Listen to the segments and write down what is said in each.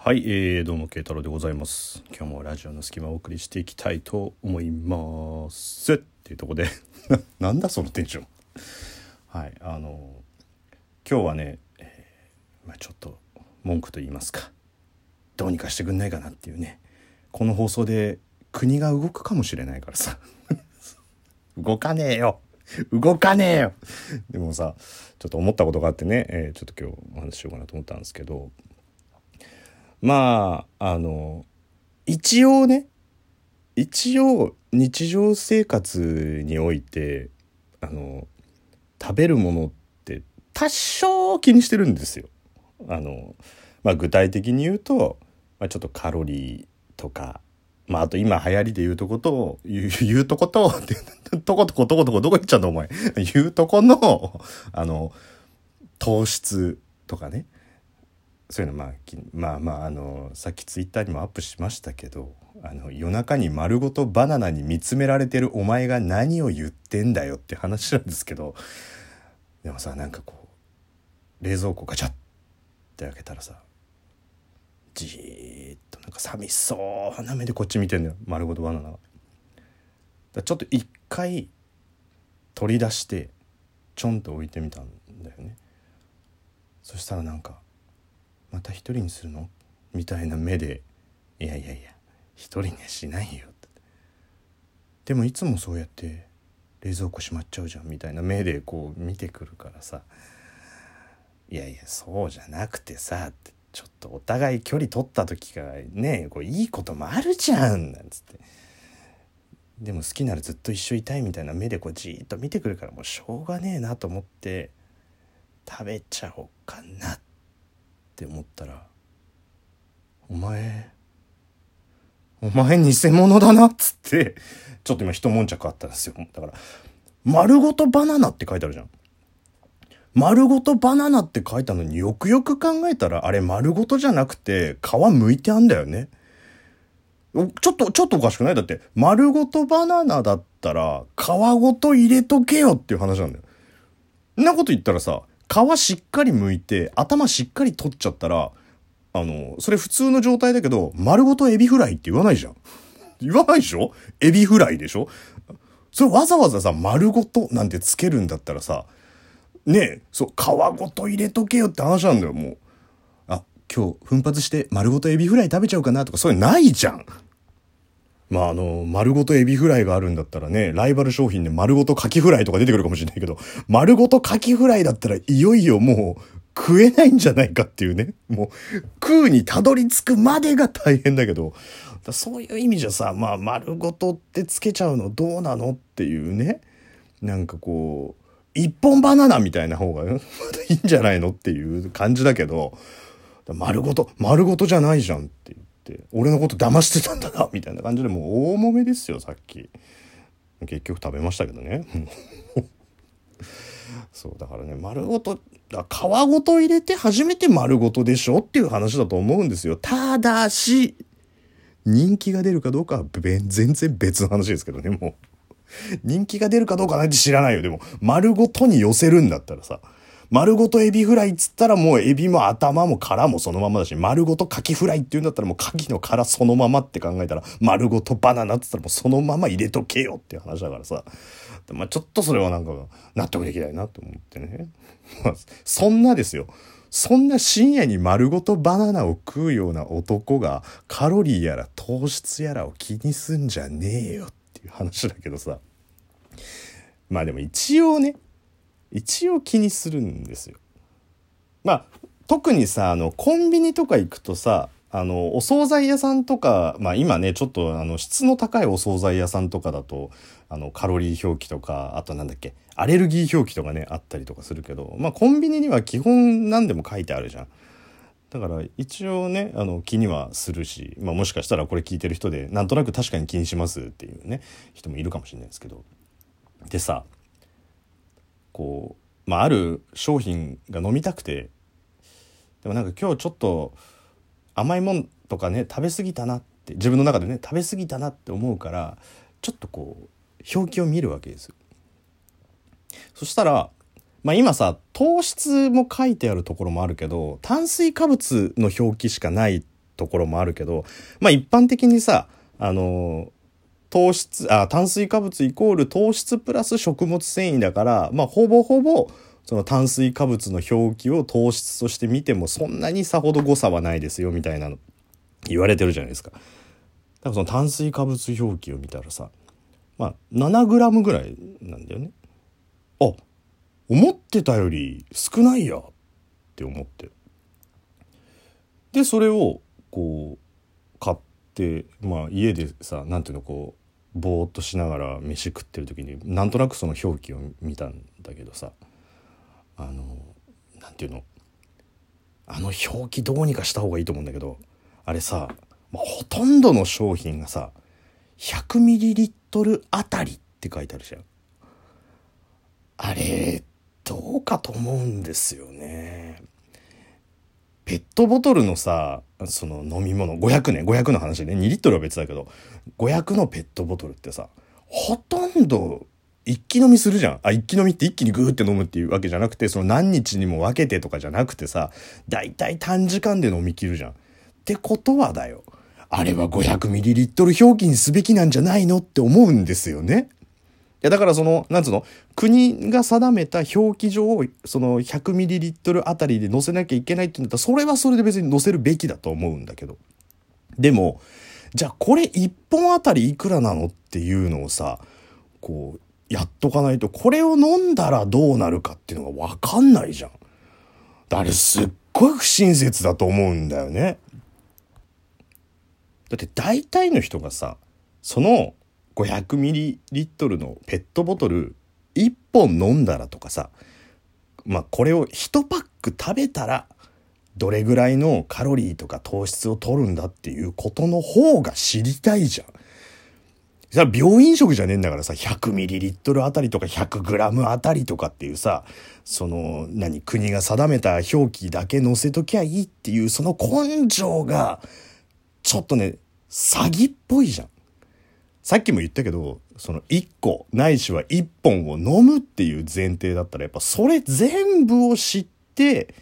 はい、えー、どうも慶太郎でございます。今日もラジオの隙間をお送りしていきたいと思います。っていうとこで なんだそのテンション。はいあの今日はね、えーまあ、ちょっと文句と言いますか。どうにかしてくんないかなっていうね。この放送で国が動くかもしれないからさ。動かねえよ。動かねえよ。でもさちょっと思ったことがあってね、えーちょっと今日お話ししようかなと思ったんですけどまああの一応ね一応日常生活においてあの食べるものって多少気にしてるんですよ。あのまあ、具体的に言うと、まあ、ちょっとカロリーとか、まあ、あと今流行りで言うとこと言う言うとこと とことことことこどこ行っちゃうのお前言うとこのあの糖質とかねそういうのまあまあまああのさっきツイッターにもアップしましたけどあの夜中に丸ごとバナナに見つめられてるお前が何を言ってんだよって話なんですけどでもさなんかこう冷蔵庫ガチャって開けたらさじーっとなんか寂しそうな目でこっち見てんだよ丸ごとバナナが。ちょっと一回取り出してちょんと置いてみたんだよね。そしたらなんかまた一人にするの？みたいな目で「いやいやいや一人にはしないよ」ってでもいつもそうやって冷蔵庫閉まっちゃうじゃん。みたいな目でこう見てくるからさ「いやいやそうじゃなくてさ」ってちょっとお互い距離取った時がねこういいこともあるじゃんなんつって。でも好きならずっと一緒いたいみたいな目でこうじっと見てくるからもうしょうがねえなと思って食べちゃおうかなってって思ったら「お前お前偽物だな」っつってちょっと今一悶着あったんですよだから「丸ごとバナナ」って書いてあるじゃん。丸ごとバナナって書いたのによくよく考えたらあれ丸ごとじゃなくて皮剥いてあんだよね。ちょっと、ちょっとおかしくない？だって、丸ごとバナナだったら、皮ごと入れとけよっていう話なんだよ。んなこと言ったらさ、皮しっかり剥いて頭しっかり取っちゃったらあのそれ普通の状態だけど丸ごとエビフライって言わないじゃん。言わないでしょ？エビフライでしょ？それわざわざさ丸ごとなんてつけるんだったらさねえそう皮ごと入れとけよって話なんだよもう。あ今日奮発して丸ごとエビフライ食べちゃおうかなとかそういうのないじゃん。まああの、丸ごとエビフライがあるんだったらね、ライバル商品で丸ごとカキフライとか出てくるかもしれないけど、丸ごとカキフライだったらいよいよもう食えないんじゃないかっていうね。もう食うにたどり着くまでが大変だけど、そういう意味じゃさ、まあ丸ごとってつけちゃうのどうなのっていうね。なんかこう、一本バナナみたいな方が まだいいんじゃないのっていう感じだけど、丸ごと、丸ごとじゃないじゃんっていう。って俺のこと騙してたんだなみたいな感じでもう大揉めですよさっき。結局食べましたけどね。そうだからね丸ごとだ皮ごと入れて初めて丸ごとでしょっていう話だと思うんですよ。ただし人気が出るかどうかは全然別の話ですけどねもう。人気が出るかどうかなんて知らないよ。でも丸ごとに寄せるんだったらさ丸ごとエビフライっつったらもうエビも頭も殻もそのままだし、丸ごとカキフライって言うんだったらもうカキの殻そのままって考えたら、丸ごとバナナっつったらもうそのまま入れとけよっていう話だからさ。まあちょっとそれはなんか納得できないなと思ってね。そんなですよ。そんな深夜に丸ごとバナナを食うような男がカロリーやら糖質やらを気にすんじゃねえよっていう話だけどさ。まあでも一応ね、一応気にするんですよ。まあ特にさあのコンビニとか行くとさあのお惣菜屋さんとかまあ今ねちょっとあの質の高いお惣菜屋さんとかだとあのカロリー表記とかあとなんだっけアレルギー表記とかねあったりとかするけどまあコンビニには基本何でも書いてあるじゃん。だから一応ねあの気にはするし、まあ、もしかしたらこれ聞いてる人でなんとなく確かに気にしますっていうね人もいるかもしれないですけどでさこう、まあ、ある商品が飲みたくてでもなんか今日ちょっと甘いもんとかね食べ過ぎたなって自分の中でね食べ過ぎたなって思うからちょっとこう表記を見るわけですよ。そしたら、まあ、今さ糖質も書いてあるところもあるけど炭水化物の表記しかないところもあるけど、まあ一般的にさ、あの、糖質、あ、炭水化物イコール糖質プラス食物繊維だから、まあほぼほぼ、その炭水化物の表記を糖質として見てもそんなにさほど誤差はないですよみたいなの言われてるじゃないですか。だからその炭水化物表記を見たらさ、まあ 7g ぐらいなんだよね。あ、思ってたより少ないやって思って。で、それをこう買って、まあ家でさ、なんていうのこう、ぼーっとしながら飯食ってる時になんとなくその表記を見たんだけどさあのなんていうのあの表記どうにかした方がいいと思うんだけどあれさ、ほとんどの商品がさ 100ml あたりって書いてあるじゃん。あれどうかと思うんですよね。ペットボトルのさその飲み物500ね500の話ね2リットルは別だけど500のペットボトルってさほとんど一気飲みするじゃん。あ、一気飲みって一気にグーって飲むっていうわけじゃなくて、その何日にも分けてとかじゃなくてさ、だいたい短時間で飲み切るじゃん。ってことはだよ。あれは 500ml 表記にすべきなんじゃないのって思うんですよね。いや、だからその、なんつうの、国が定めた表記上を、その 100ml あたりで載せなきゃいけないって言うんだったら、それはそれで別に載せるべきだと思うんだけど。でも、じゃあこれ1本あたりいくらなのっていうのをさ、こう、やっとかないと、これを飲んだらどうなるかっていうのがわかんないじゃん。あれすっごい不親切だと思うんだよね。だって大体の人がさ、その 500ml のペットボトル1本飲んだらとかさ、まあこれを1パック食べたらどれぐらいのカロリーとか糖質を取るんだっていうことの方が知りたいじゃん。さ、病院食じゃねえんだからさ、100ml あたりとか 100g あたりとかっていうさ、その、何、国が定めた表記だけ載せときゃいいっていう、その根性が、ちょっとね、詐欺っぽいじゃん。さっきも言ったけど、その1個、ないしは1本を飲むっていう前提だったら、やっぱそれ全部を知って、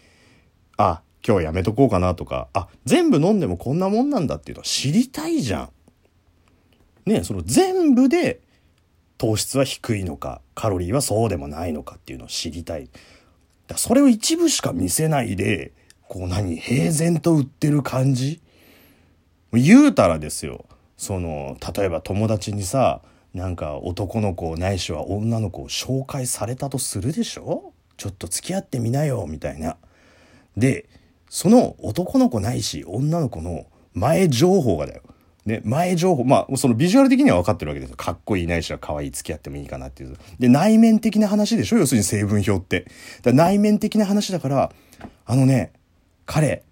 あ、今日やめとこうかなとか、あ、全部飲んでもこんなもんなんだっていうのは知りたいじゃん。ね、その全部で糖質は低いのか、カロリーはそうでもないのかっていうのを知りたい。だそれを一部しか見せないで、こう何、平然と売ってる感じ？言うたらですよ、その、例えば友達にさ、なんか男の子ないしは女の子を紹介されたとするでしょ？ちょっと付き合ってみなよ、みたいな。で、その男の子ないし女の子の前情報がだよ。ね、前情報、まあ、そのビジュアル的には分かってるわけですよ。かっこいいないしは可愛い付き合ってもいいかなっていう。で、内面的な話でしょ？要するに成分表って。だ内面的な話だから、あのね、彼、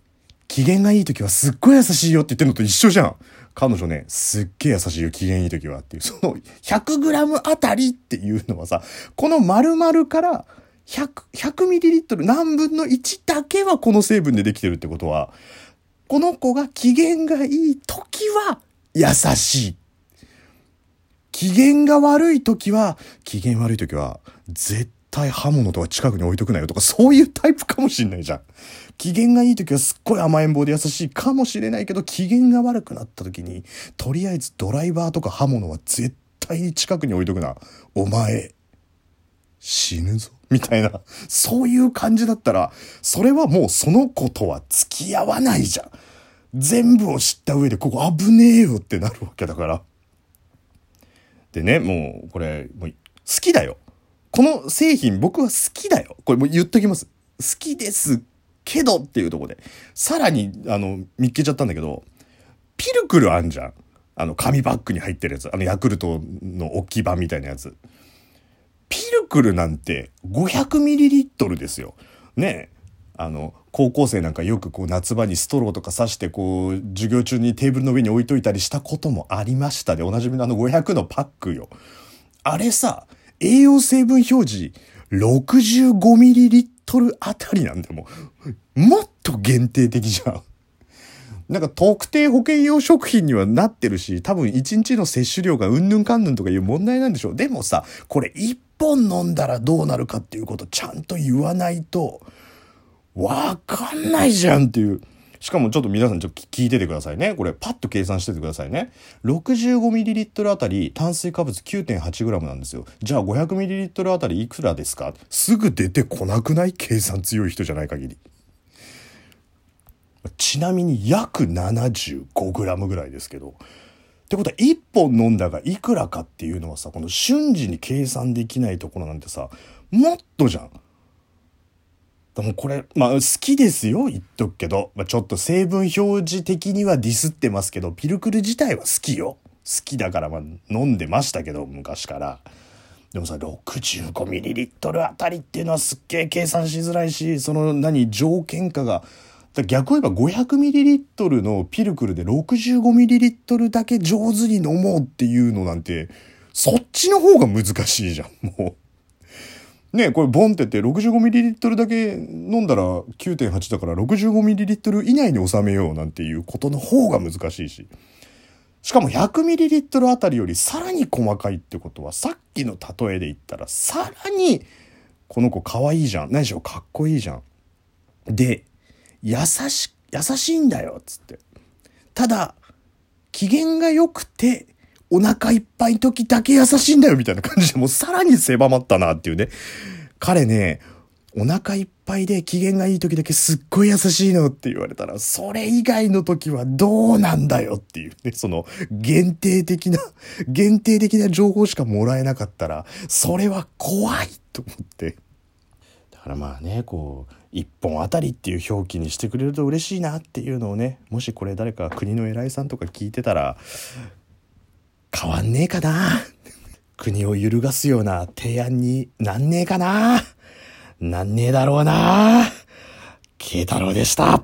機嫌がいい時はすっごい優しいよって言ってるのと一緒じゃん。彼女ね、すっげえ優しいよ、機嫌いい時はっていう。その 100g あたりっていうのはさ、この丸々から100、100ml 何分の1だけはこの成分でできてるってことは、この子が機嫌がいい時は優しい。機嫌が悪い時は、機嫌悪い時は、絶対刃物とか近くに置いとくなよとか、そういうタイプかもしんないじゃん。機嫌がいい時はすっごい甘えん坊で優しいかもしれないけど、機嫌が悪くなった時に、とりあえずドライバーとか刃物は絶対に近くに置いとくな。お前、死ぬぞ。みたいな、そういう感じだったら、それはもうその子とは付き合わないじゃん。全部を知った上で、ここ危ねえよってなるわけだから。でね、もう、これ、もう、好きだよ。この製品僕は好きだよ。これもう言っときます。好きですけどっていうとこで。さらに、あの、見っけちゃったんだけど、ピルクルあんじゃん。あの、紙バッグに入ってるやつ。あの、ヤクルトの置き場みたいなやつ。ピルクルなんて 500ml ですよ。ねえあの、高校生なんかよくこう夏場にストローとか刺してこう授業中にテーブルの上に置いといたりしたこともありましたで、おなじみのあの500のパックよ。あれさ、栄養成分表示 65ml あたりなんだもう。もっと限定的じゃん。なんか特定保険用食品にはなってるし、多分1日の摂取量がうんぬんかんぬんとかいう問題なんでしょう。でもさ、これ1本飲んだらどうなるかっていうことちゃんと言わないと、わかんないじゃんっていう。しかもちょっと皆さんちょっと聞いててくださいね。これパッと計算しててくださいね。65ml あたり炭水化物 9.8g なんですよ。じゃあ 500ml あたりいくらですか？すぐ出てこなくない？計算強い人じゃない限り。ちなみに約 75g ぐらいですけど。ってことは1本飲んだがいくらかっていうのはさ、この瞬時に計算できないところなんてさ、もっとじゃん。でもこれ、まあ好きですよ、言っとくけど。まあ、ちょっと成分表示的にはディスってますけど、ピルクル自体は好きよ。好きだからまあ飲んでましたけど、昔から。でもさ、65ml あたりっていうのはすっげえ計算しづらいし、その何、条件下が、逆を言えば 500ml のピルクルで 65ml だけ上手に飲もうっていうのなんて、そっちの方が難しいじゃん、もう。ねこれボンってって 65ml だけ飲んだら9.8だから 65ml 以内に収めようなんていうことの方が難しいし。しかも 100ml あたりよりさらに細かいってことはさっきの例えで言ったらさらにこの子可愛いじゃん。何しろかっこいいじゃん。で、優し、優しいんだよっ、つって。ただ、機嫌が良くてお腹いっぱい時だけ優しいんだよみたいな感じでもうさらに狭まったなっていうね。彼ね、お腹いっぱいで機嫌がいい時だけすっごい優しいのって言われたら、それ以外の時はどうなんだよっていうね、その限定的な、限定的な情報しかもらえなかったら、それは怖いと思って。だからまあね、こう、一本あたりっていう表記にしてくれると嬉しいなっていうのをね、もしこれ誰か国の偉いさんとか聞いてたら、変わんねえかな。国を揺るがすような提案になんねえかな。なんねえだろうな。慶太郎でした。